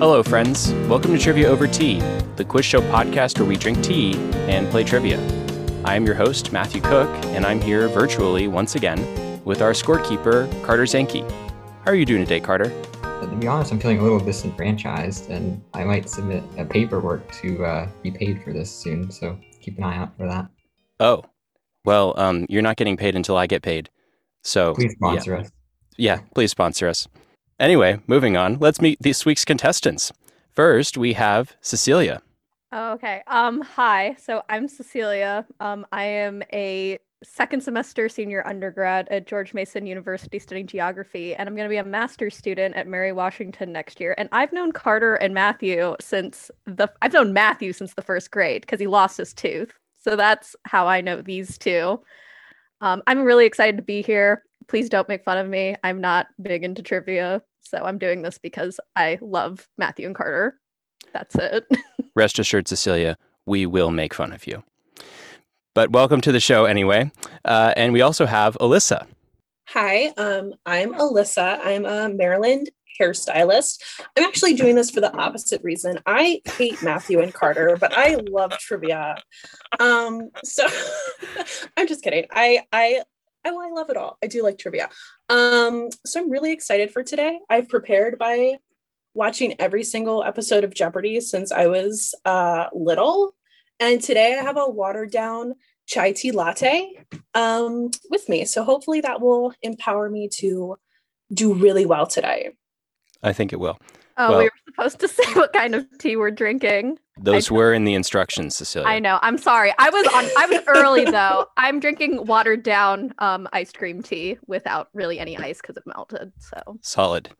Hello, friends. Welcome to Trivia Over Tea, the quiz show podcast where we drink tea and play trivia. I am your host, Matthew Cook, and I'm here virtually once again with our scorekeeper, Carter Zanke. How are you doing today, Carter? To be honest, I'm feeling a little disenfranchised, and I might submit a paperwork to uh, be paid for this soon. So keep an eye out for that. Oh, well, um, you're not getting paid until I get paid. So Please sponsor yeah. us. Yeah, please sponsor us. Anyway, moving on. Let's meet this week's contestants. First, we have Cecilia. Oh, okay. Um, hi. So I'm Cecilia. Um, I am a second semester senior undergrad at George Mason University studying geography, and I'm going to be a master's student at Mary Washington next year. And I've known Carter and Matthew since the I've known Matthew since the first grade because he lost his tooth. So that's how I know these two. Um, I'm really excited to be here. Please don't make fun of me. I'm not big into trivia, so I'm doing this because I love Matthew and Carter. That's it. Rest assured, Cecilia, we will make fun of you. But welcome to the show anyway. Uh, and we also have Alyssa. Hi, um, I'm Alyssa. I'm a Maryland hairstylist. I'm actually doing this for the opposite reason. I hate Matthew and Carter, but I love trivia. Um, so I'm just kidding. I I I, well, I love it all. I do like trivia. Um, so I'm really excited for today. I've prepared by watching every single episode of Jeopardy since I was uh, little. And today I have a watered down chai tea latte um, with me. So hopefully that will empower me to do really well today. I think it will. Oh, Well- we were supposed to say what kind of tea we're drinking. Those were in the instructions, Cecilia. I know. I'm sorry. I was on. I was early though. I'm drinking watered down um, ice cream tea without really any ice because it melted. So Solid.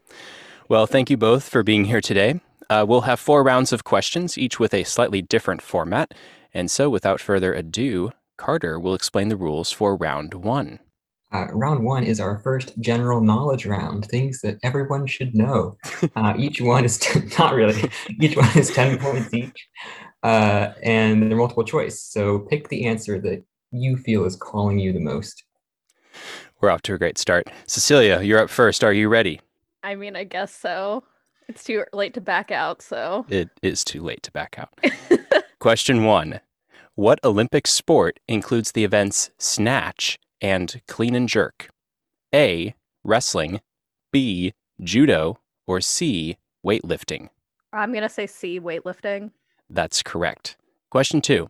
Well, thank you both for being here today. Uh, we'll have four rounds of questions, each with a slightly different format. And so, without further ado, Carter will explain the rules for round one. Uh, round one is our first general knowledge round, things that everyone should know. Uh, each one is not really. Each one is ten points each, uh, and they're multiple choice. So pick the answer that you feel is calling you the most. We're off to a great start. Cecilia, you're up first. Are you ready? I mean, I guess so. It's too late to back out. So It is too late to back out. Question one What Olympic sport includes the events snatch and clean and jerk? A. Wrestling. B. Judo. Or C. Weightlifting. I'm gonna say C. Weightlifting. That's correct. Question two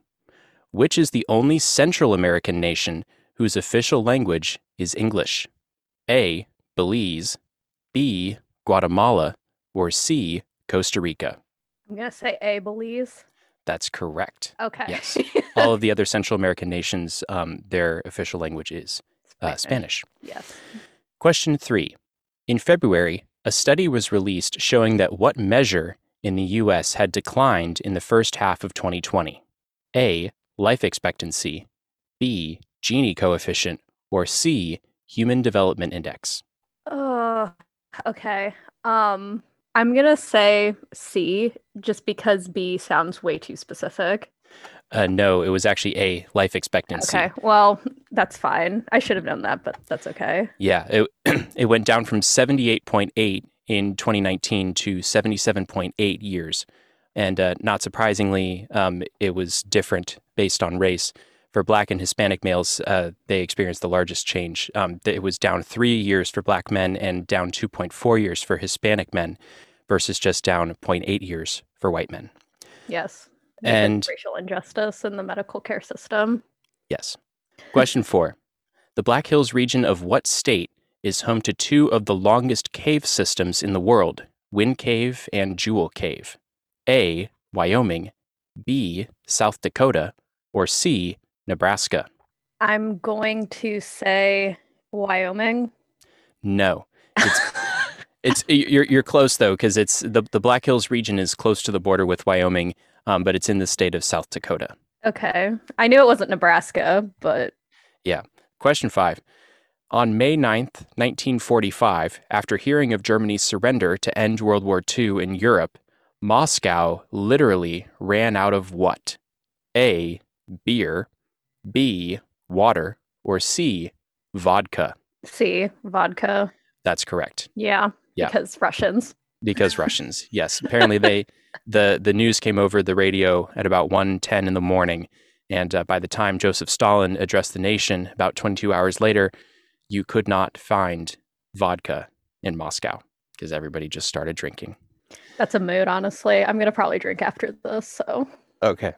Which is the only Central American nation whose official language is English? A. Belize. B. Guatemala. Or C. Costa Rica. I'm gonna say A. Belize. That's correct. Okay. Yes. All of the other Central American nations, um, their official language is uh, Spanish. Yes. Question three. In February, a study was released showing that what measure in the U.S. had declined in the first half of 2020? A. Life expectancy. B. Gini coefficient. Or C. Human Development Index. Oh. Okay. Um. I'm gonna say C, just because B sounds way too specific. Uh, no, it was actually A. Life expectancy. Okay. Well, that's fine. I should have known that, but that's okay. Yeah, it, it went down from 78.8 in 2019 to 77.8 years. And uh, not surprisingly, um, it was different based on race. For Black and Hispanic males, uh, they experienced the largest change. Um, it was down three years for Black men and down 2.4 years for Hispanic men versus just down 0.8 years for white men. Yes. And- racial injustice in the medical care system. Yes. Question four The Black Hills region of what state is home to two of the longest cave systems in the world, Wind Cave and Jewel Cave? A. Wyoming, B. South Dakota, or C. Nebraska? I'm going to say Wyoming. No. It's it's you're you're close though because it's the the Black Hills region is close to the border with Wyoming, um, but it's in the state of South Dakota. okay. I knew it wasn't Nebraska, but yeah. Question five. On May 9th, 1945, after hearing of Germany's surrender to end World War II in Europe, Moscow literally ran out of what? A. Beer, B. Water, or C. Vodka. C, vodka. That's correct. Yeah. Yeah. Because Russians. because Russians. Yes, apparently they the the news came over the radio at about 1:10 in the morning, and uh, by the time Joseph Stalin addressed the nation, about 22 hours later, you could not find vodka in Moscow because everybody just started drinking. That's a mood, honestly. I'm gonna probably drink after this. So Okay,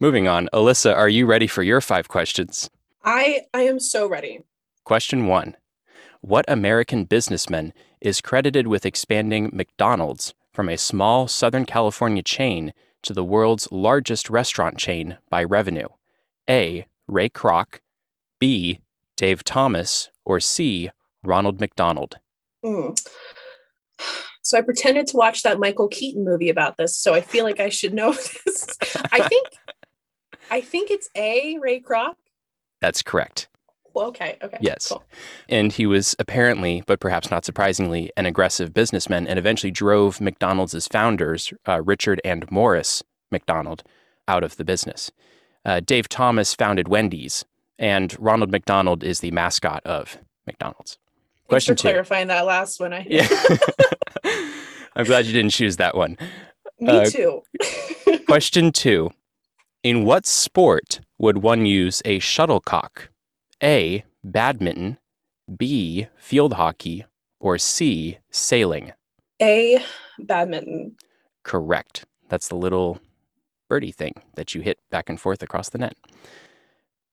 moving on. Alyssa, are you ready for your five questions? I I am so ready. Question one What American businessman is credited with expanding McDonald's from a small Southern California chain to the world's largest restaurant chain by revenue? A. Ray Kroc, B. Dave Thomas, or C. Ronald McDonald? Mm. So I pretended to watch that Michael Keaton movie about this, so I feel like I should know this. I think I think it's A. Ray Kroc. That's correct. Well, okay, okay. Yes. cool. And he was apparently, but perhaps not surprisingly, an aggressive businessman and eventually drove McDonald's founders, uh, Richard and Morris McDonald, out of the business. Uh, Dave Thomas founded Wendy's, and Ronald McDonald is the mascot of McDonald's. Thanks Question for two. clarifying that last one. I Yeah. I'm glad you didn't choose that one. Me Uh, too. Question two In what sport would one use a shuttlecock? A. Badminton, B. Field hockey, or C. Sailing? A. Badminton. Correct. That's the little birdie thing that you hit back and forth across the net.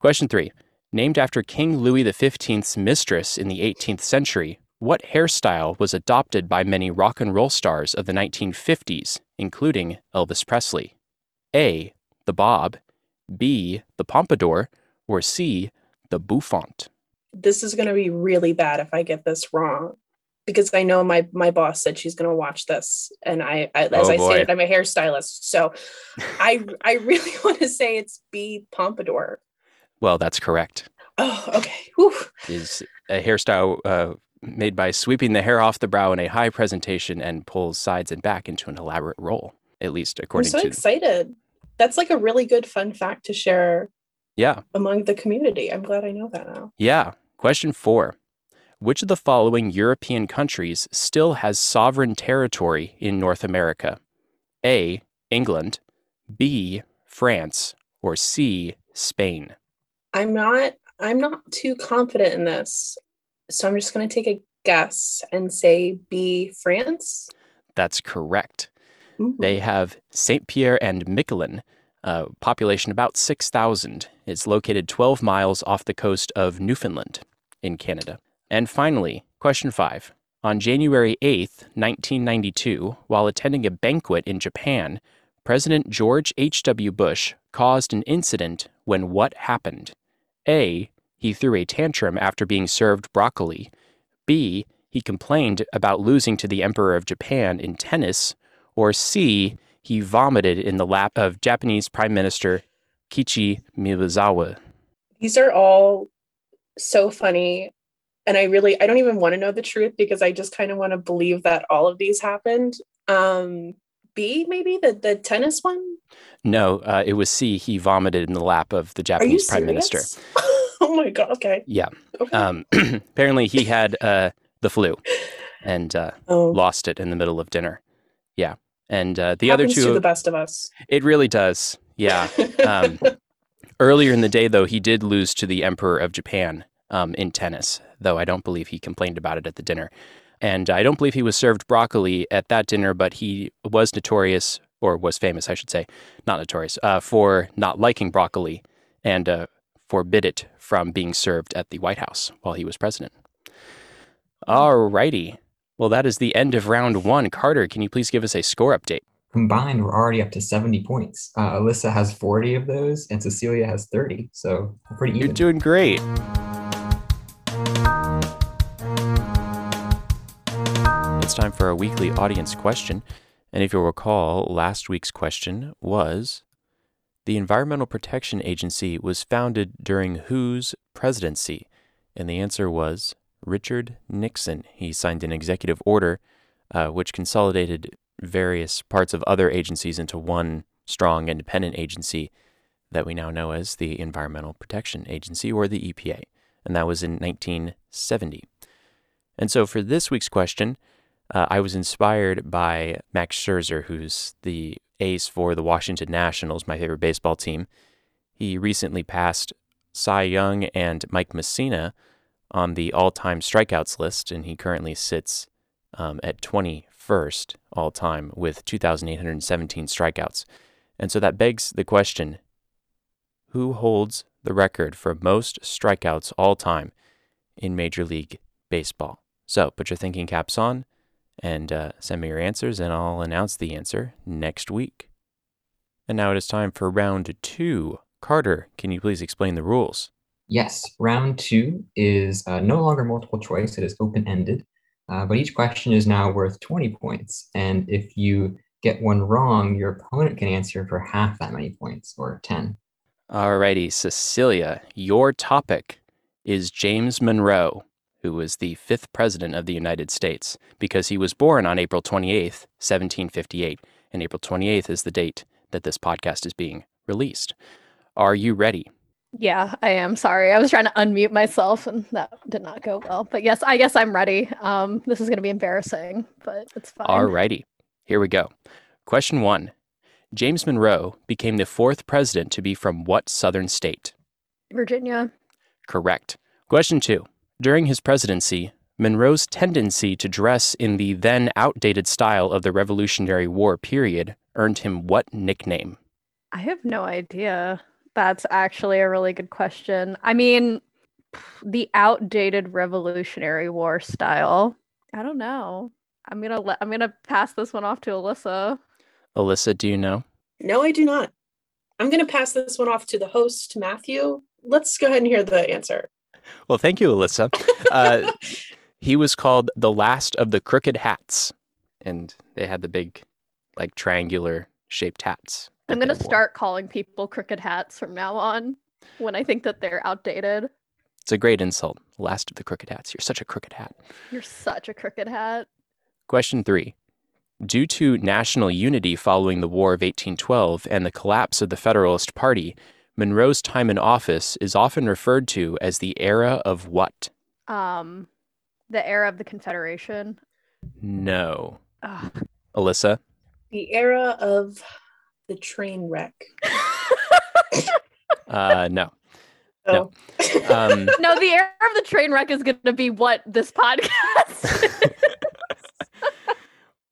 Question three. Named after King Louis XV's mistress in the 18th century, what hairstyle was adopted by many rock and roll stars of the 1950s, including Elvis Presley? A. The bob, B. The pompadour, or C. The bouffant? This is going to be really bad if I get this wrong, because I know my my boss said she's going to watch this, and I, I as Oh, I stated, I'm a hairstylist, so I I really want to say it's B. Pompadour. Well, that's correct. Oh, okay. Whew. Is a hairstyle uh, made by sweeping the hair off the brow in a high presentation and pulls sides and back into an elaborate roll, at least according I'm so to. excited. That's like a really good fun fact to share Yeah, among the community. I'm glad I know that now. yeah. Question four Which of the following European countries still has sovereign territory in North America? A. England, B. France, or C. Spain? I'm not I'm not too confident in this. So I'm just going to take a guess and say B France. That's correct. Ooh. They have St. Pierre and Miquelon, uh, population about 6,000. It's located 12 miles off the coast of Newfoundland in Canada. And finally, question five. On January 8th, 1992, while attending a banquet in Japan, President George H.W. Bush caused an incident when what happened? A. He threw a tantrum after being served broccoli. B. He complained about losing to the Emperor of Japan in tennis. Or C. He vomited in the lap of Japanese Prime Minister Kiichi Miyazawa. These are all so funny and I really I don't even want to know the truth because I just kind of want to believe that all of these happened. Um B maybe the the tennis one? No, uh, it was C. He vomited in the lap of the Japanese Prime Minister. oh my god, okay. Yeah. okay. Um, apparently, he had uh, the flu and uh, oh, lost it in the middle of dinner. Yeah. And uh, the happens other to two, the best of us. it really does. Yeah. Um, earlier in the day, though, he did lose to the Emperor of Japan um, in tennis, though I don't believe he complained about it at the dinner. And I don't believe he was served broccoli at that dinner, but he was notorious, or was famous, I should say, not notorious, uh, for not liking broccoli and uh, forbid it from being served at the White House while he was president. All righty. Well, that is the end of round one. Carter, can you please give us a score update? Combined, we're already up to 70 points. Uh, Alyssa has 40 of those, and Cecilia has 30. So we're pretty You're doing great. It's time for our weekly audience question. And if you'll recall, last week's question was The Environmental Protection Agency was founded during whose presidency? And the answer was Richard Nixon. He signed an executive order uh, which consolidated various parts of other agencies into one strong independent agency that we now know as the Environmental Protection Agency or the EPA. And that was in 1970. And so for this week's question, Uh, I was inspired by Max Scherzer, who's the ace for the Washington Nationals, my favorite baseball team. He recently passed Cy Young and Mike Mussina on the all time strikeouts list, and he currently sits um, at 21st all time with 2,817 strikeouts. And so that begs the question who holds the record for most strikeouts all time in Major League Baseball? So put your thinking caps on and uh, send me your answers, and I'll announce the answer next week. And now it is time for round two. Carter, can you please explain the rules? Yes, round two is uh, no longer multiple choice, it is open ended. Uh, but each question is now worth 20 points. And if you get one wrong, your opponent can answer for half that many points or 10. Alrighty, Cecilia, your topic is James Monroe, who was the fifth president of the United States, because he was born on April 28th, 1758. And April 28th is the date that this podcast is being released. Are you ready? Yeah, I am. Sorry. I was trying to unmute myself and that did not go well. But yes, I guess I'm ready. Um, this is going to be embarrassing, but it's fine. Alrighty, here we go. Question one James Monroe became the fourth president to be from what southern state? Virginia. Correct. Question two During his presidency, Monroe's tendency to dress in the then outdated style of the Revolutionary War period earned him what nickname? I have no idea. That's actually a really good question. I mean, the outdated Revolutionary War style. I don't know. I'm gonna let I'm gonna pass this one off to Alyssa. Alyssa, do you know? No, I do not. I'm going to pass this one off to the host, Matthew. Let's go ahead and hear the answer. Well, thank you, Alyssa. Uh, he was called the last of the crooked hats, and they had the big, like triangular shaped hats. I'm gonna start calling people crooked hats from now on when I think that they're outdated. It's a great insult. Last of the crooked hats. You're such a crooked hat. You're such a crooked hat. Question three. Due to national unity following the War of 1812 and the collapse of the Federalist Party, Monroe's time in office is often referred to as the era of what? Um, the era of the Confederation. No. Ugh. Alyssa? The era of the train wreck. Uh, no. Oh. Um, no, the era of the train wreck is gonna be what this podcast.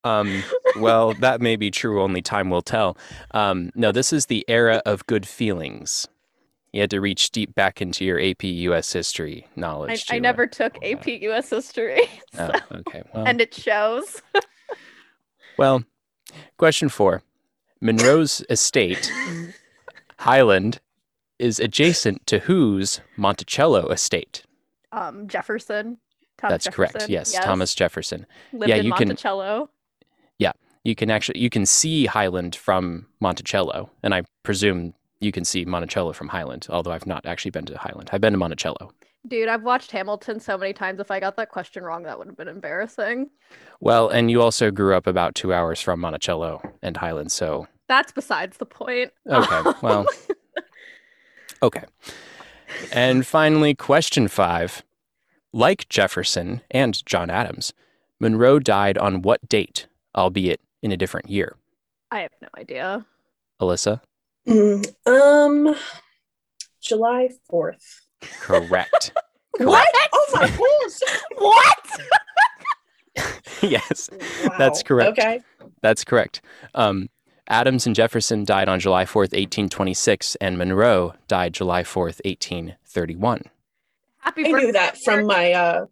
Um, well, that may be true. Only time will tell. Um, no, this is the era of good feelings. You had to reach deep back into your AP US history knowledge. I to, uh, never took pull AP that. US history, Oh, okay. Well, and it shows. well, question four. Monroe's estate, Highland, is adjacent to whose Monticello estate? Um, Jefferson. Thomas That's correct. Jefferson, Yes, Thomas Jefferson. lived yeah, in you can- Monticello. You can actually you can see Highland from Monticello, and I presume you can see Monticello from Highland. Although I've not actually been to Highland. I've been to Monticello. Dude, I've watched Hamilton so many times. If I got that question wrong, that would have been embarrassing. Well, and you also grew up about two hours from Monticello and Highland, so That's besides the point. okay. Well, okay. And finally, question five. Like Jefferson and John Adams, Monroe died on what date, albeit in a different year? I have no idea. Alyssa? Mm, um, July 4th. Correct. What? Oh my goodness. What? yes, Wow. That's correct. Okay. that's correct. Um, Adams and Jefferson died on July 4th, 1826, and Monroe died July 4th, 1831. Happy I birthday. knew that from my uh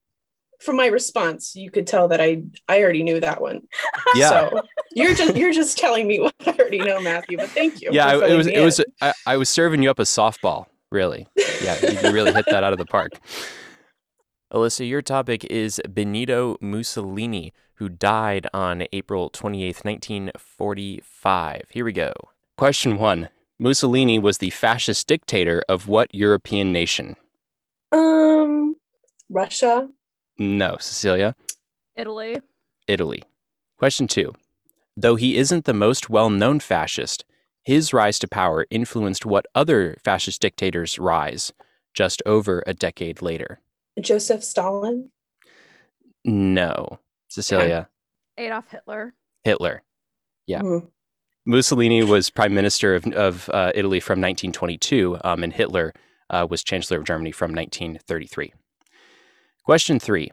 from my response. You could tell that I I already knew that one. Yeah. So you're just you're just telling me what I already know, Matthew. But thank you. yeah, I- it was me it was. I, I was serving you up a softball, really. Yeah, you, you really hit that out of the park. Alyssa, your topic is Benito Mussolini, who died on April 28th, 1945. Here we go. Question one Mussolini was the fascist dictator of what European nation? um Russia. No, Cecilia. Italy. Italy. Question two. Though he isn't the most well known fascist, his rise to power influenced what other fascist dictators rise just over a decade later. Joseph Stalin. No. Cecilia. Adolf Hitler. Hitler. Yeah. Mhm. Mussolini was prime minister of, of uh, Italy from 1922, um, and Hitler uh, was chancellor of Germany from 1933. Question three.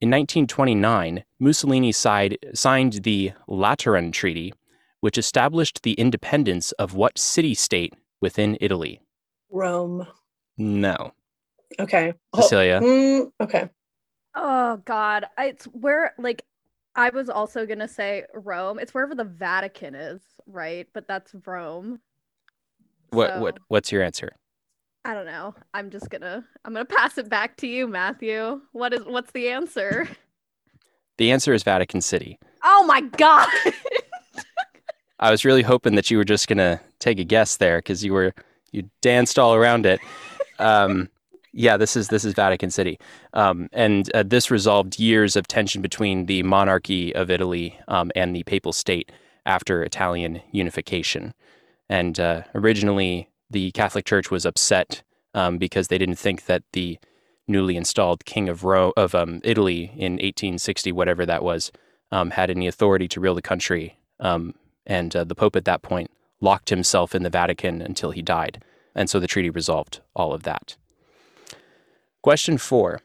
In 1929, Mussolini side, signed the Lateran Treaty, which established the independence of what city state within Italy? Rome. No. Okay. Oh, Cecilia. mm, okay. Oh God, I- it's where like I was also gonna say Rome. It's wherever the Vatican is, right? But that's Rome. What, So, what, what's your answer? I don't know. I'm just gonna I'm gonna pass it back to you, Matthew. What is what's the answer? The answer is Vatican City. Oh my God. I was really hoping that you were just gonna take a guess there because you were you danced all around it. Um, yeah, this is this is Vatican City, um, and uh, this resolved years of tension between the monarchy of Italy um, and the Papal State after Italian unification. And uh, originally, the Catholic Church was upset um, because they didn't think that the newly installed King of Rome of um, Italy in 1860, whatever that was, um, had any authority to rule the country. Um, and uh, the Pope at that point locked himself in the Vatican until he died. And so the treaty resolved all of that. Question four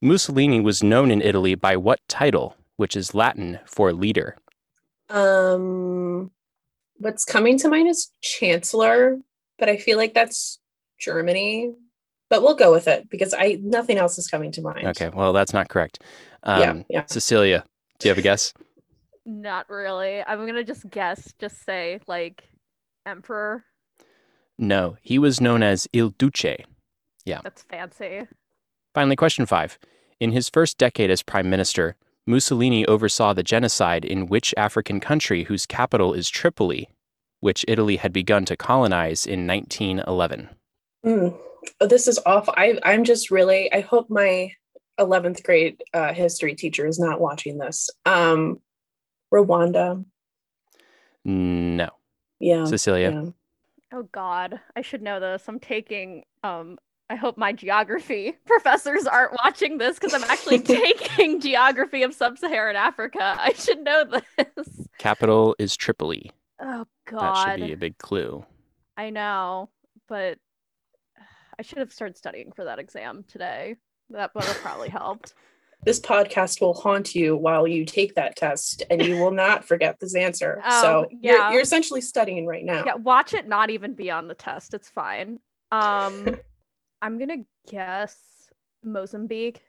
Mussolini was known in Italy by what title, which is Latin for leader? Um, what's coming to mind is chancellor, but I feel like that's Germany. But we'll go with it because I nothing else is coming to mind. Okay, well, that's not correct. Um, yeah, yeah. Cecilia, do you have a guess? Not really. I'm gonna just guess, just say like emperor. No, he was known as Il Duce. Yeah, that's fancy. Finally, question five. In his first decade as prime minister, Mussolini oversaw the genocide in which African country whose capital is Tripoli, which Italy had begun to colonize in 1911? Mm. This is awful. I I'm just really. I hope my 11th grade uh, history teacher is not watching this. Um, Rwanda. No. Yeah. Cecilia? yeah. Oh God, I should know this. I'm taking um I hope my geography professors aren't watching this because I'm actually taking geography of sub-Saharan Africa. I should know this. Capital is Tripoli. Oh God, That should be a big clue. I know, but I should have started studying for that exam today. That would have probably helped. This podcast will haunt you while you take that test, and you will not forget this answer. Oh, so yeah. you're, you're essentially studying right now. Yeah, watch it not even be on the test. It's fine. Um I'm gonna guess Mozambique,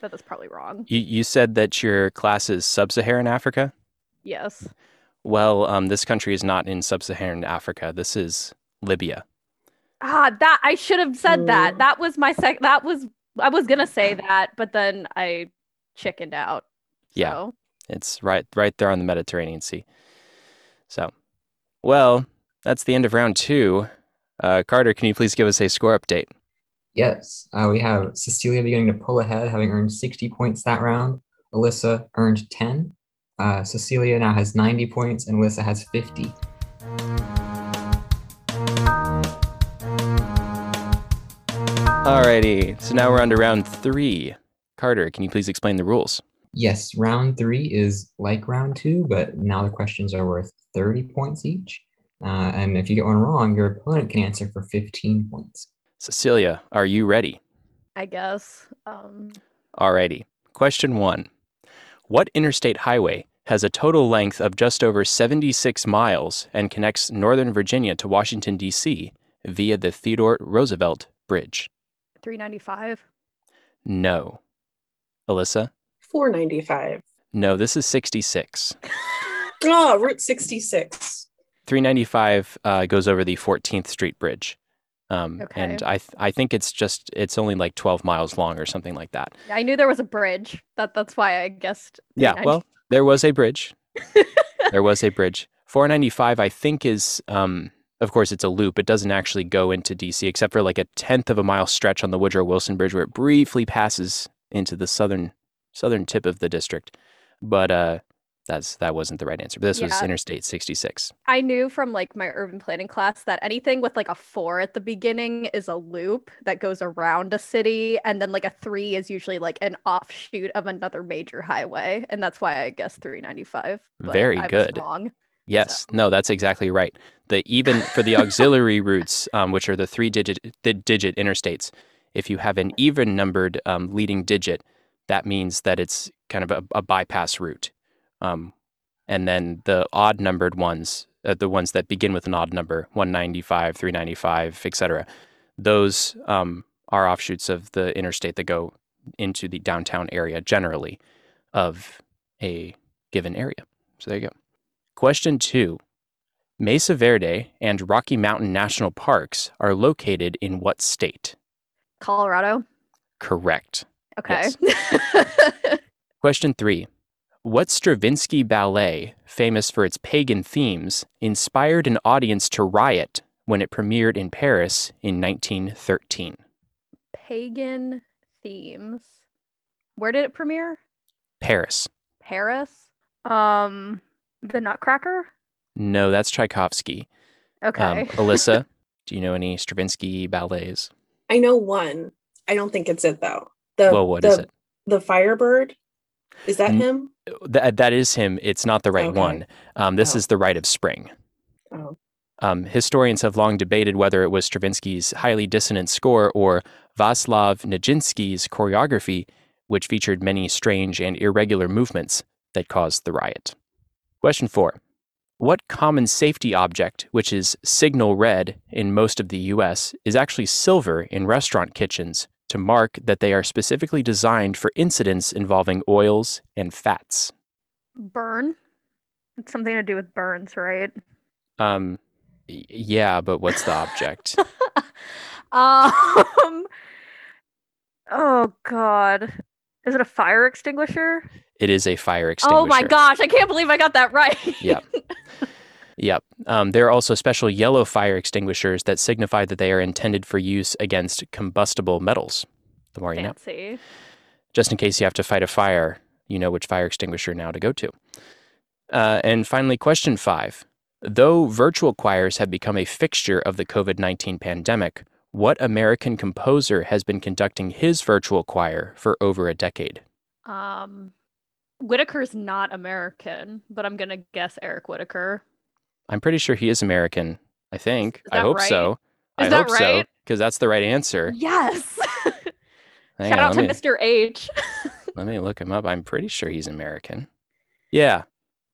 but that's probably wrong. You, you said that your class is sub Saharan Africa? Yes. Well, um, this country is not in sub Saharan Africa. This is Libya. Ah, that I should have said that. Mm. That was my sec. That was I was gonna say that, but then I chickened out. Yeah. It's right right there on the Mediterranean Sea. So, well, that's the end of round two. Uh, Carter, can you please give us a score update? Yes, uh, we have Cecilia beginning to pull ahead, having earned 60 points that round. Alyssa earned 10. Uh, Cecilia now has 90 points, and Alyssa has 50. Alrighty, so now we're on to round three. Carter, can you please explain the rules? Yes, round three is like round two, but now the questions are worth 30 points each. Uh, and if you get one wrong, your opponent can answer for 15 points. Cecilia, are you ready? I guess. Um, Alrighty. Question one What interstate highway has a total length of just over 76 miles and connects Northern Virginia to Washington, D.C. via the Theodore Roosevelt Bridge? 395. No. Alyssa? 495. No, this is 66. Oh, Route 66. 395 uh, goes over the 14th Street Bridge. Um, Okay. And I, th- I think it's just, it's only like 12 miles long or something like that. I knew there was a bridge. That that's why I guessed. Yeah, 390. well, there was a bridge. there was a bridge. 495, I think, is, um, of course, it's a loop. It doesn't actually go into DC except for like a tenth of a mile stretch on the Woodrow Wilson Bridge where it briefly passes into the southern southern tip of the district. But uh, That's that wasn't the right answer. But this was Interstate 66. I knew from like my urban planning class that anything with like a four at the beginning is a loop that goes around a city, and then like a three is usually like an offshoot of another major highway, and that's why I guess 395. but Very I good. wrong. Yes, no, that's exactly right. The even for the auxiliary routes, um, which are the three digit the digit interstates, if you have an even numbered um, leading digit, that means that it's kind of a, a bypass route. Um, and then the odd numbered ones, uh, the ones that begin with an odd number, 195, 395, etc., those um, are offshoots of the interstate that go into the downtown area generally of a given area. So there you go. Question two Mesa Verde and Rocky Mountain National Parks are located in what state? Colorado. Correct. Okay. Question three What Stravinsky ballet, famous for its pagan themes, inspired an audience to riot when it premiered in Paris in 1913? Pagan themes. Where did it premiere? Paris. Paris. Um, the Nutcracker. No, that's Tchaikovsky. Okay. Um, Alyssa, do you know any Stravinsky ballets? I know one. I don't think it's it though. The well, what the, is it? The Firebird. Is that him? That, that is him. It's not the right Okay. one. Um, this Oh. is The Rite of Spring. Oh. Um, historians have long debated whether it was Stravinsky's highly dissonant score or Vaslav Nijinsky's choreography, which featured many strange and irregular movements that caused the riot. Question four What common safety object, which is signal red in most of the US, is actually silver in restaurant kitchens to mark that they are specifically designed for incidents involving oils and fats? Burn. It's something to do with burns, right? Um, yeah, but what's the object? um. Oh God. Is it a fire extinguisher? it is a fire extinguisher. Oh my gosh! I can't believe I got that right. Yep. Yep. Um, there are also special yellow fire extinguishers that signify that they are intended for use against combustible metals. The more you know. Just in case you have to fight a fire, you know which fire extinguisher now to go to. Uh, and finally, question five. Though virtual choirs have become a fixture of the COVID 19 pandemic, what American composer has been conducting his virtual choir for over a decade? Um, Whitacre's not American, but I'm gonna guess Eric Whitacre. I'm pretty sure he is American. I think. Is I hope right? so. I Is that hope so right? because that's the right answer. Yes. Hang Shout on, out to me, Mr. H. let me look him up. I'm pretty sure he's American. Yeah.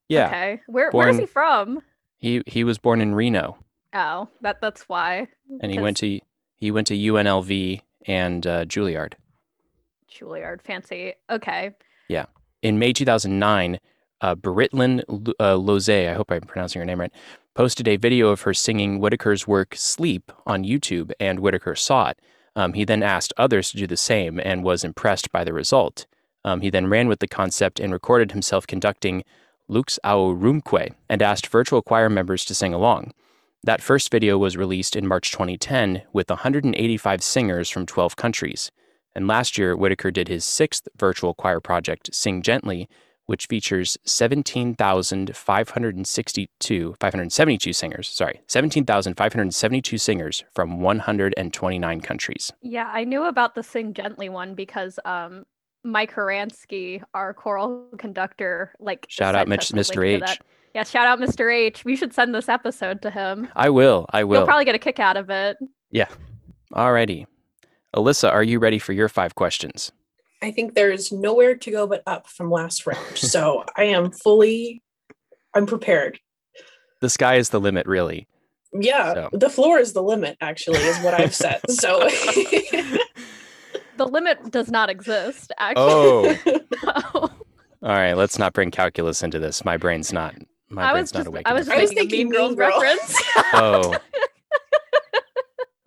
Yeah. Okay. Where where is he from? He he was born in Reno Oh, that that's why. and he went to he went to UNLV and uh, Juilliard. Juilliard. Fancy. Okay. Yeah. In May 2009, uh, Britlin uh, Loze, I hope I'm pronouncing her name right, posted a video of her singing Whitacre's work "Sleep" on YouTube, and Whitacre saw it. Um, he then asked others to do the same and was impressed by the result. Um, he then ran with the concept and recorded himself conducting Lux Aurumque and asked virtual choir members to sing along. That first video was released in March 2010 with 185 singers from 12 countries. And last year, Whitaker did his sixth virtual choir project, Sing Gently, which features 17,562, 572 singers, sorry, 17,572 singers from 129 countries. Yeah, I knew about the Sing Gently one because um Mike Horansky, our choral conductor, like Shout out Mitch, us a link Mr. H. Yeah, shout out Mr. H. We should send this episode to him. I will, I will. You'll probably get a kick out of it. Yeah. Alrighty. Alyssa, are you ready for your five questions? I think there's nowhere to go but up from last round. So I am fully I'm prepared. The sky is the limit, really. Yeah, So. the floor is the limit, actually, is what I've said. So The limit does not exist, oh. actually. Oh. No. All right, let's not bring calculus into this. My brain's not. My I brain's was not just awake. I was enough I was a thinking Mean Girls Mean Girl. reference. Oh.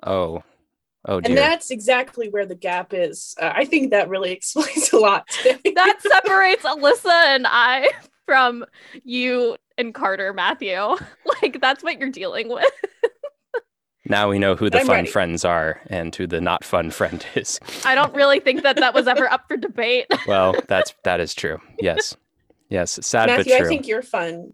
Oh. Oh dear. and that's exactly where the gap is. Uh, I think that really explains a lot that separates Alyssa and I from you and Carter Matthew. Like that's what you're dealing with. Now we know who the I'm fun ready. friends are and who the not fun friend is. I don't really think that that was ever up for debate. Well, that's that is true. Yes. Yes, sad Matthew, but true. I think you're fun.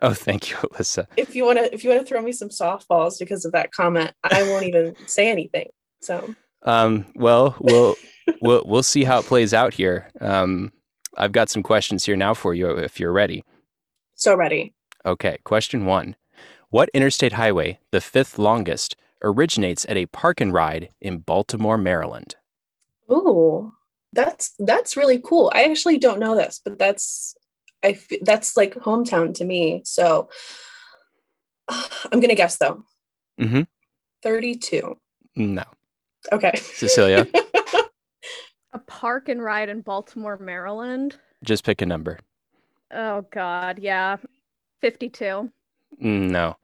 Oh, thank you, Alyssa. If you want to, if you want to throw me some softballs because of that comment, I won't even say anything. So Um, well, we'll we'll we'll see how it plays out here. Um, I've got some questions here now for you if you're ready. so ready. Okay, question one: What interstate highway, the fifth longest, originates at a park and ride in Baltimore, Maryland? Ooh, that's that's really cool. I actually don't know this, but that's I that's like hometown to me. So I'm gonna guess though. Mhm. Thirty-two. No, Okay. Cecilia, A park and ride in Baltimore, Maryland. just pick a number. Oh God, yeah, fifty-two. No,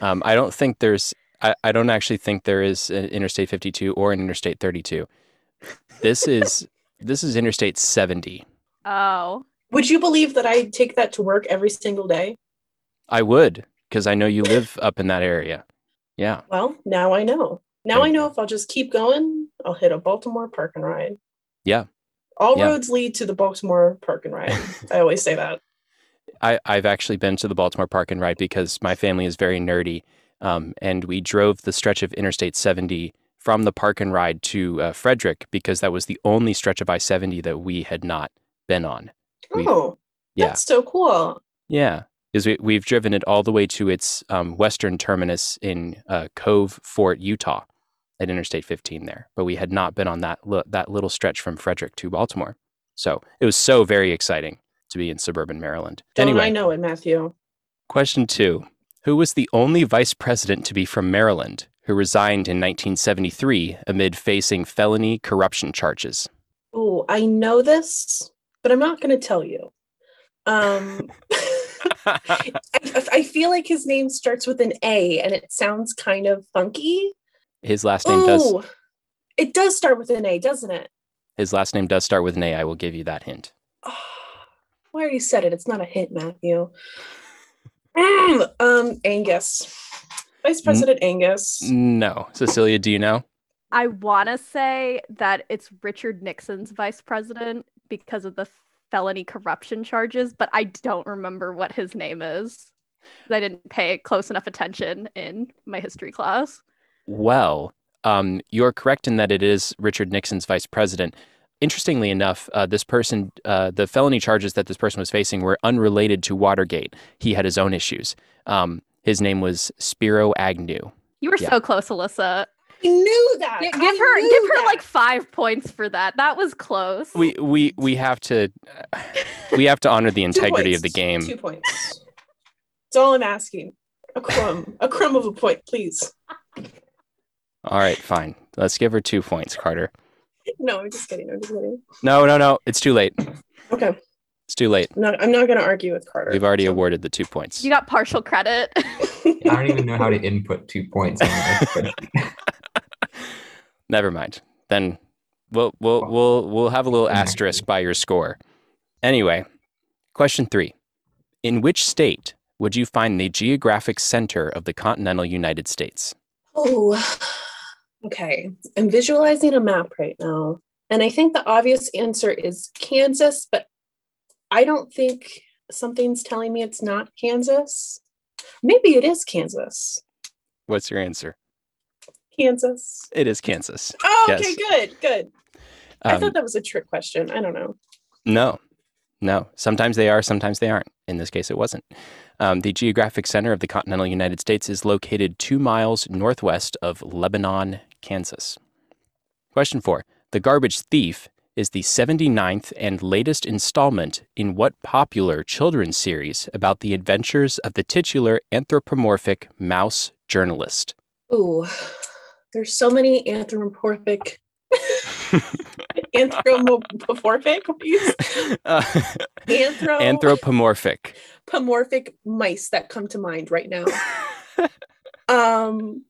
um, I don't think there's. I, I don't actually think there is an Interstate 52 or an Interstate 32. This is this is Interstate 70. Oh, Would you believe that I take that to work every single day? I would because I know you live up in that area. Yeah. Well, now I know. Now I know if I'll just keep going, I'll hit a Baltimore park and ride. Yeah. All Yeah. roads lead to the Baltimore park and ride. I always say that. I, I've actually been to the Baltimore Park and Ride because my family is very nerdy. Um, and we drove the stretch of Interstate 70 from the Park and Ride to uh, Frederick because that was the only stretch of I 70 that we had not been on. Oh, Yeah. that's so cool. Yeah. Because we, we've driven it all the way to its um, western terminus in uh, Cove Fort, Utah at Interstate 15 there. But we had not been on that, li- that little stretch from Frederick to Baltimore. So it was so very exciting to be in suburban Maryland. Don't anyway. I know it, Matthew? Question two Who was the only vice president to be from Maryland who resigned in 1973 amid facing felony corruption charges? Oh, I know this, but I'm not going to tell you. Um, I, I feel like his name starts with an A and it sounds kind of funky. His last name does Oh, it does start with an A, doesn't it? his last name does start with an A. I will give you that hint. Oh, are you said it. It's not a hint, Matthew. Mm, um, Angus, Vice President Angus. No. Cecilia, do you know? I want to say that it's Richard Nixon's vice president because of the felony corruption charges, but I don't remember what his name is. I didn't pay close enough attention in my history class. Well, um, you're correct in that it is Richard Nixon's vice president. Interestingly enough, uh, this person, uh, the felony charges that this person was facing were unrelated to Watergate. He had his own issues. Um, his name was Spiro Agnew. You were Yeah. so close, Alyssa. I knew that. Gi- I give her give her that. like 5 points for that. That was close. We we we have to we have to honor the integrity of the game. Two points. That's all I'm asking. A crumb, a crumb of a point, please. All right, fine. Let's give her two points, Carter. No, I'm just kidding. I'm just kidding. No, no, no. It's too late. Okay, It's too late. I'm not, I'm not going to argue with Carter. We've already So- awarded the two points. you got partial credit. I don't even know how to input two points. On my spreadsheet. Never mind. Then we'll we'll we'll we'll have a little asterisk by your score. Anyway, question three: In which state would you find the geographic center of the continental United States? Oh, okay. I'm visualizing a map right now. And I think the obvious answer is Kansas, but I don't think something's telling me it's not Kansas. Maybe it is Kansas. What's your answer? Kansas. It is Kansas. Oh, Yes. okay, good, good. I Um, thought that was a trick question. I don't know. No, no. Sometimes they are, sometimes they aren't. In this case, it wasn't. Um, the geographic center of the continental United States is located two miles northwest of Lebanon, Kansas. Question four The Garbage Thief is the 79th and latest installment in what popular children's series about the adventures of the titular anthropomorphic mouse journalist? Ooh, there's so many anthropomorphic. anthropomorphic? What do you say? Uh, Anthro- anthropomorphic. Pomorphic mice that come to mind right now. um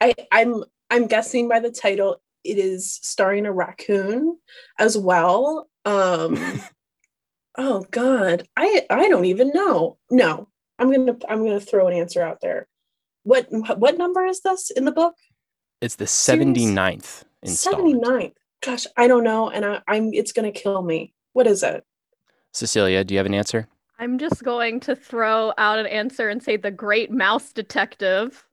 I I'm I'm guessing by the title it is starring a raccoon as well. Um oh god. I I don't even know. No. I'm going to I'm to throw an answer out there. What what number is this in the book? It's the Series? 79th installment. 79. Gosh, I don't know and I, I'm it's going to kill me. What is it? Cecilia, do you have an answer? I'm just going to throw out an answer and say the Great Mouse Detective.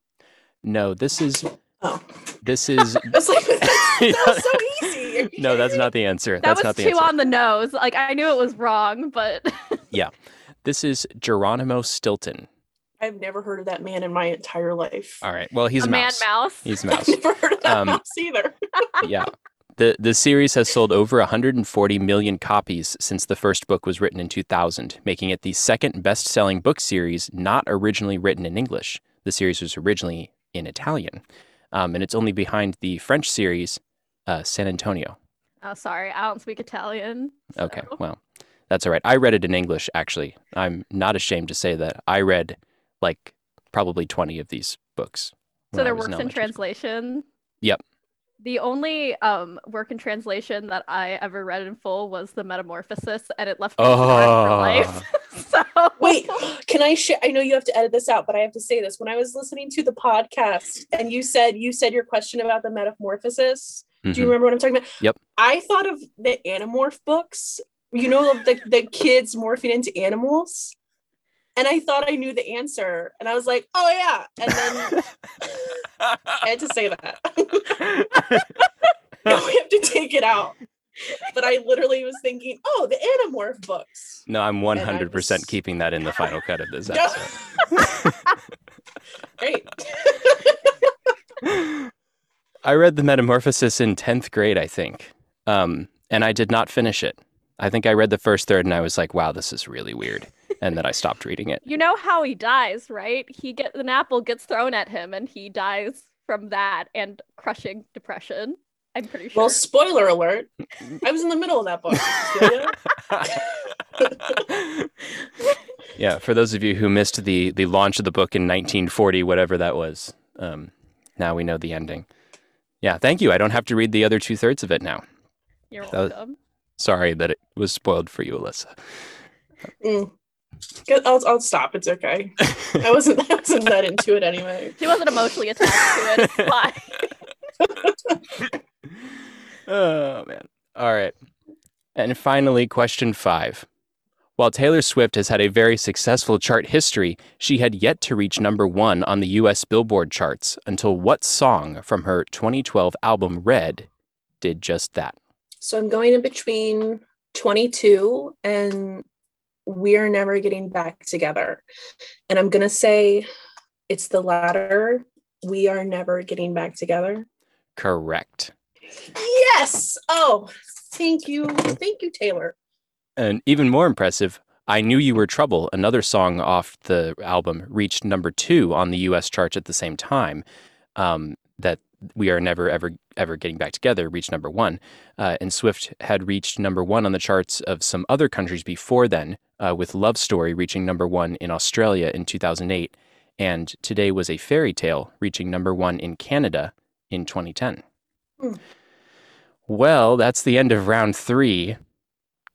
No, this is Oh, this is I like, that was so easy. No, that's not the answer. That that's was not the too answer. on the nose. Like I knew it was wrong, but yeah, This is Geronimo Stilton. I've never heard of that man in my entire life. All right. Well, he's a, a man mouse. mouse. He's a I've mouse. never heard of that Um, mouse either. yeah. The the series has sold over 140 million copies since the first book was written in 2000, making it the second best-selling book series not originally written in English. The series was originally in Italian, um, and it's only behind the French series uh, San Antonio. Oh, sorry, I don't speak Italian. Okay, well, that's all right. I read it in English. Actually, I'm not ashamed to say that I read like probably 20 of these books. So there works in school. translation. Yep. The only um work in translation that I ever read in full was the Metamorphosis, and it left me scarred for Oh. life. so Wait, can I share? I know you have to edit this out, but I have to say this. When I was listening to the podcast and you said you said your question about the metamorphosis, do you Mhm. remember what I'm talking about? Yep. I thought of the Animorph books. You know, the the kids morphing into animals, and I thought I knew the answer, and I was like, oh yeah, and then I had to say that. now we have to take it out. But I literally was thinking, oh, the Animorph books. No, I'm 100% was- keeping that in the final cut of this episode. Great. I read The Metamorphosis in 10th grade, I think. Um, and I did not finish it. I think I read the first third and I was like, wow, this is really weird. And then I stopped reading it. you know how he dies, right? He get an apple gets thrown at him, and he dies from that and crushing depression. I'm pretty sure. Well, spoiler alert. I was in the middle of that book. Yeah, for those of you who missed the, the launch of the book in 1940, whatever that was, um, now we know the ending. Yeah, thank you. I don't have to read the other two thirds of it now. You're that was- welcome. Sorry that it was spoiled for you, Alyssa. Mm. Good, I'll, I'll stop. It's okay. I wasn't I wasn't that into it anyway. She wasn't emotionally attached to it. It's fine. Oh, man. All right. And finally, question five. While Taylor Swift has had a very successful chart history, she had yet to reach number one on the US Billboard charts until what song from her 2012 album Red did just that? So I'm going in between 22 and we're never getting back together. And I'm gonna say it's the latter. We are never getting back together. Correct. Yes. Oh, thank you. Thank you, Taylor. And even more impressive, I Knew You Were Trouble, another song off the album, reached number two on the US charts at the same time. Um, that We Are Never Ever Ever Getting Back Together reached number one. Uh, and Swift had reached number one on the charts of some other countries before then, uh, with Love Story reaching number one in Australia in 2008. And Today Was a Fairy Tale reaching number one in Canada in 2010. Hmm. Well, that's the end of round three.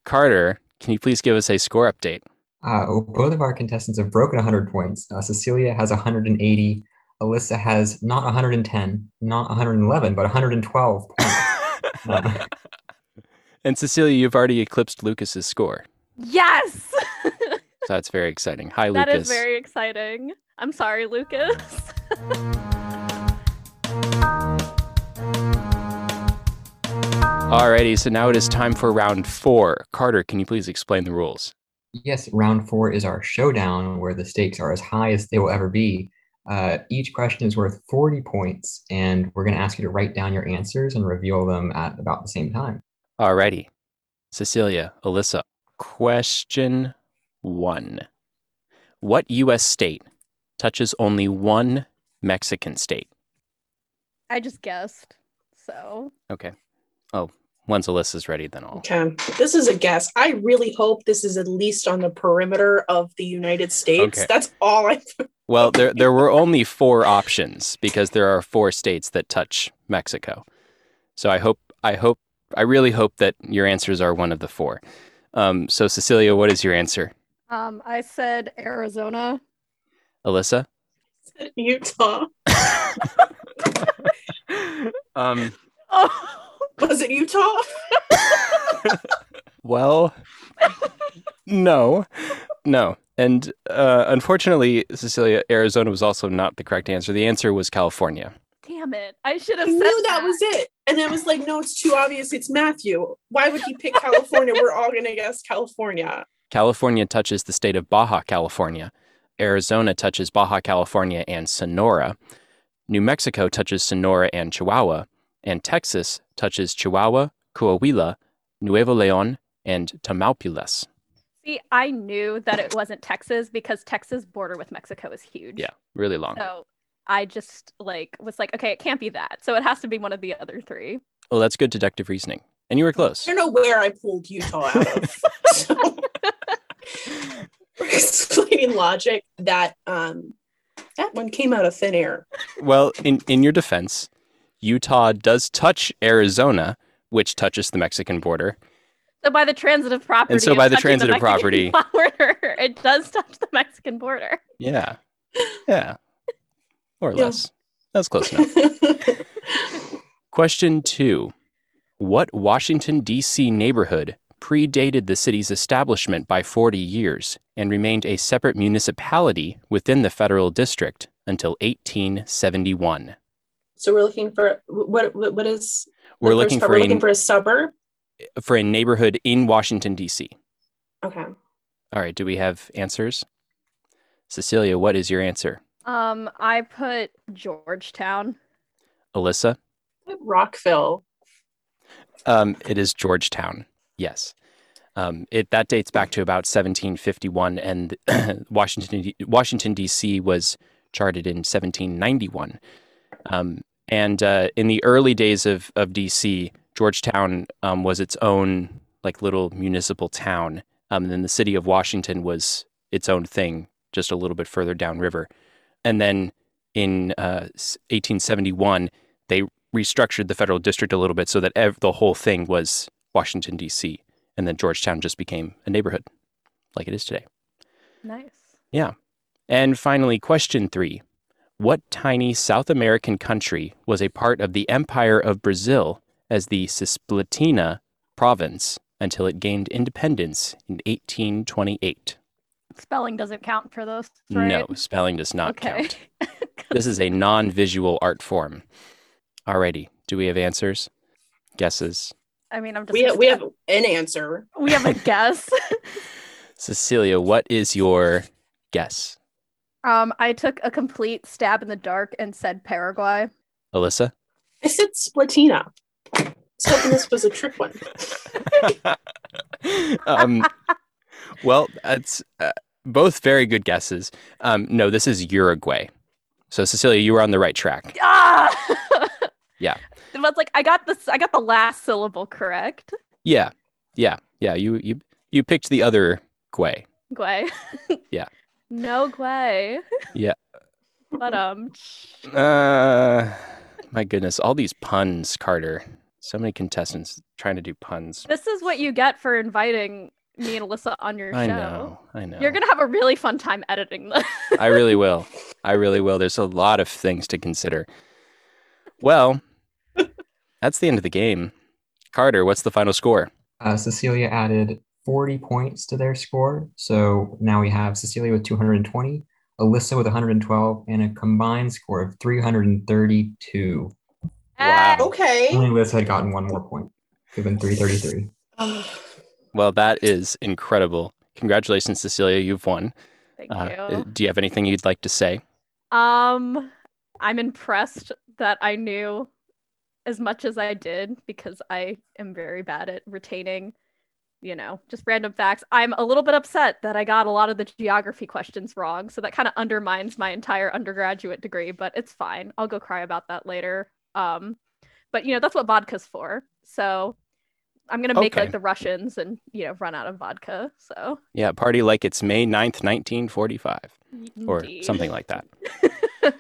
Carter, can you please give us a score update? Uh, both of our contestants have broken 100 points. Uh, Cecilia has 180. Alyssa has not 110, not 111, but 112 points. Uh, and Cecilia, you've already eclipsed Lucas's score. Yes, So that's very exciting. Hi, that Lucas. is very exciting. I'm sorry, Lucas. Alrighty, so now it is time for round four. Carter, can you please explain the rules? yes, round four is our showdown where the stakes are as high as they will ever be. Uh, each question is worth 40 points, and we're going to ask you to write down your answers and reveal them at about the same time. Alrighty. Cecilia, Alyssa, question one. What U.S. state touches only one Mexican state? I just guessed. So Okay. Oh, once Alyssa's ready, then I'll. Okay. This is a guess. I really hope this is at least on the perimeter of the United States. Okay. That's all I Well, there there were only four options because there are four states that touch Mexico. So I hope I hope I really hope that your answers are one of the four. Um, so Cecilia, what is your answer? um, I said Arizona. Alyssa? Utah. um, Oh, Was it Utah? well, no, no. And uh, unfortunately, Cecilia, Arizona was also not the correct answer. The answer was California. Damn it! I should I have said knew that was it. And I was like, no, it's too obvious. It's Matthew. Why would he pick California? We're all going to guess California. California touches the state of Baja California. Arizona touches Baja California and Sonora. New Mexico touches Sonora and Chihuahua. And Texas touches Chihuahua, Coahuila, Nuevo Leon, and Tamaulipas. See, I knew that it wasn't Texas because Texas border with Mexico is huge. Yeah, really long. So I just like was like, okay, it can't be that. So it has to be one of the other three. Well, that's good deductive reasoning. And you were close. I don't know where I pulled Utah out of. so, explaining logic, that um, that one came out of thin air. Well, in, in your defense, Utah does touch Arizona, which touches the Mexican border. So by the transitive property, and so by the transitive Mexican property- border, it does touch the Mexican border. Yeah. Yeah. More or Yeah. less. That's close enough. Question two What Washington, D.C. neighborhood predated the city's establishment by 40 years and remained a separate municipality within the federal district until 1871? So we're looking for what? What, what is? We're first looking for We're a, looking for a suburb. for a neighborhood in Washington, D.C. Okay. All right, do we have answers? Cecilia, what is your answer? Um, I put Georgetown. Alyssa? Rockville. Um, it is Georgetown. Yes. Um, it that dates back to about 1751, and Washington Washington D.C. was charted in 1791. Um, and uh, in the early days of of D.C., Georgetown um, was its own like little municipal town. Um, and then the city of Washington was its own thing, just a little bit further downriver. And then in uh, 1871, they restructured the federal district a little bit so that ev- the whole thing was Washington, D.C., and then Georgetown just became a neighborhood like it is today. Nice. Yeah. And finally, question three What tiny South American country was a part of the Empire of Brazil as the Cisplatina province until it gained independence in 1828? Spelling doesn't count for those. right? No, spelling does not okay. count. This is a non visual art form. Alrighty, do we have answers? Guesses? I mean, I'm just. We have, we have an answer. we have a guess. Cecilia, what is your guess? Um, I took a complete stab in the dark and said Paraguay. Alyssa? I said Splatina. I was hoping this was a trick one. um, well, that's uh, both very good guesses. Um, no, this is Uruguay. So, Cecilia, you were on the right track. Ah. Yeah. But it's like I got this. I got the last syllable correct. Yeah, yeah, yeah. You you you picked the other Guay. Guay. Yeah. No way. Yeah. But um. Uh, my goodness, all these puns, Carter. So many contestants trying to do puns. This is what you get for inviting me and Alyssa on your I show. know, I know. You're gonna have a really fun time editing this. I really will. I really will. There's a lot of things to consider. Well, that's the end of the game. Carter, what's the final score? Uh, Cecilia added 40 points to their score. So now we have Cecilia with 220, Alyssa with 112, and a combined score of 332. Wow. Okay. Only Alyssa had gotten one more point, given 333. Well, that is incredible. Congratulations, Cecilia. You've won. Thank Uh, you. do you have anything you'd like to say? Um, I'm impressed that I knew as much as I did because I am very bad at retaining, you know, just random facts. I'm a little bit upset that I got a lot of the geography questions wrong, so that kind of undermines my entire undergraduate degree, but it's fine. I'll go cry about that later. Um, but you know, that's what vodka's for. So I'm gonna make Okay. like the Russians and you know run out of vodka. So Yeah, party like it's May 9th, 1945, or something like that.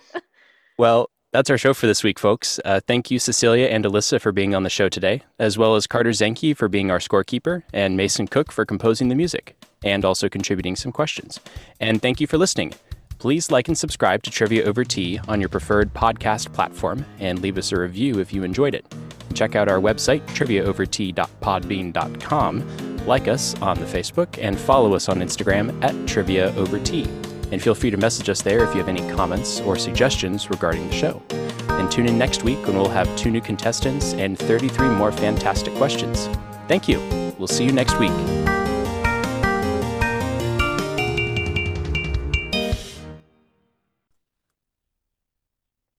Well, that's our show for this week, folks. Uh, thank you, Cecilia and Alyssa, for being on the show today, as well as Carter Zenke for being our scorekeeper, and Mason Cook for composing the music, and also contributing some questions. And thank you for listening. Please like and subscribe to Trivia Over Tea on your preferred podcast platform, and leave us a review if you enjoyed it. Check out our website, triviaovertea.podbean.com. Like us on the Facebook and follow us on Instagram at Trivia Over Tea. And feel free to message us there if you have any comments or suggestions regarding the show. And tune in next week when we'll have two new contestants and 33 more fantastic questions. Thank you. We'll see you next week.